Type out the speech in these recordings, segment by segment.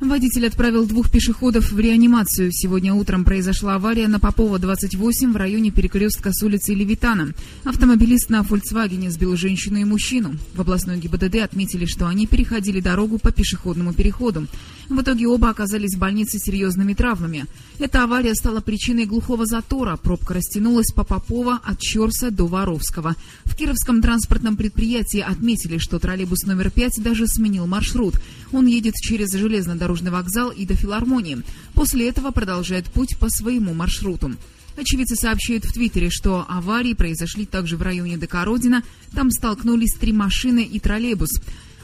Водитель отправил двух пешеходов в реанимацию. Сегодня утром произошла авария на Попова, 28, в районе перекрестка с улицы Левитана. Автомобилист на «Фольксвагене» сбил женщину и мужчину. В областной ГИБДД отметили, что они переходили дорогу по пешеходному переходу. В итоге оба оказались в больнице с серьезными травмами. Эта авария стала причиной глухого затора. Пробка растянулась по Попова от Чорса до Воровского. В Кировском транспортном предприятии отметили, что троллейбус номер 5 даже сменил маршрут. Он едет через железнодорожный железнодорожный вокзал и до филармонии. После этого продолжает путь по своему маршруту. Очевидцы сообщают в Твиттере, что аварии произошли также в районе Декородина. Там столкнулись три машины и троллейбус.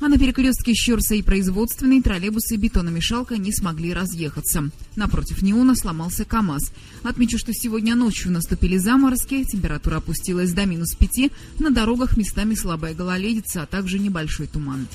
А на перекрестке Щерса и производственный троллейбусы и бетономешалка не смогли разъехаться. Напротив неона сломался КАМАЗ. Отмечу, что сегодня ночью наступили заморозки, температура опустилась до минус пяти, на дорогах местами слабая гололедица, а также небольшой туман.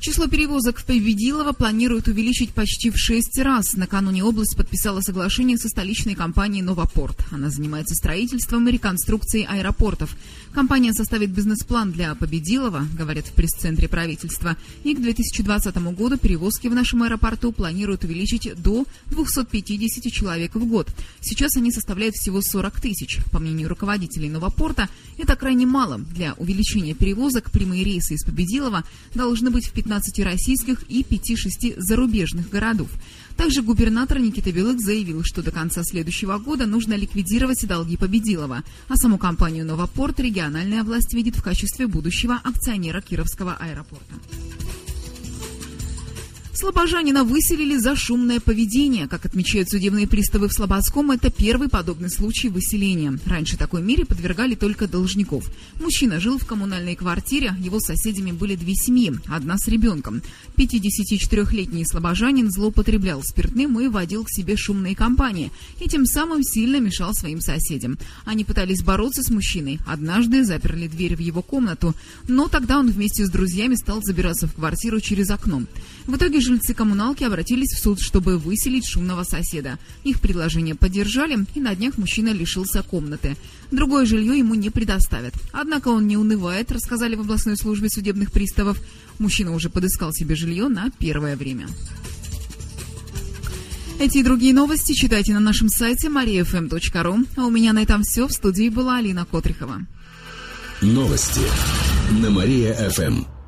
Число перевозок в Победилово планируют увеличить почти в шесть раз. Накануне область подписала соглашение со столичной компанией «Новопорт». Она занимается строительством и реконструкцией аэропортов. Компания составит бизнес-план для Победилова, говорят в пресс-центре правительства. И к 2020 году перевозки в нашем аэропорту планируют увеличить до 250 человек в год. Сейчас они составляют всего 40 тысяч. По мнению руководителей Новопорта, это крайне мало. Для увеличения перевозок прямые рейсы из Победилова должны быть в 15 15 российских и 5-6 зарубежных городов. Также губернатор Никита Белых заявил, что до конца следующего года нужно ликвидировать долги Победилова, а саму компанию «Новопорт» региональная власть видит в качестве будущего акционера Кировского аэропорта. Слобожанина выселили за шумное поведение. Как отмечают судебные приставы в Слободском, это первый подобный случай выселения. Раньше такой мере подвергали только должников. Мужчина жил в коммунальной квартире, его соседями были две семьи, одна с ребенком. 54-летний слобожанин злоупотреблял спиртным и водил к себе шумные компании, и тем самым сильно мешал своим соседям. Они пытались бороться с мужчиной. Однажды заперли дверь в его комнату, но тогда он вместе с друзьями стал забираться в квартиру через окно. В итоге жильцы коммуналки обратились в суд, чтобы выселить шумного соседа. Их предложение поддержали, и на днях мужчина лишился комнаты. Другое жилье ему не предоставят. Однако он не унывает, рассказали в областной службе судебных приставов. Мужчина уже подыскал себе жилье на первое время. Эти и другие новости читайте на нашем сайте mariafm.ru. А у меня на этом все. В студии была Алина Котрихова. Новости на Мария-ФМ.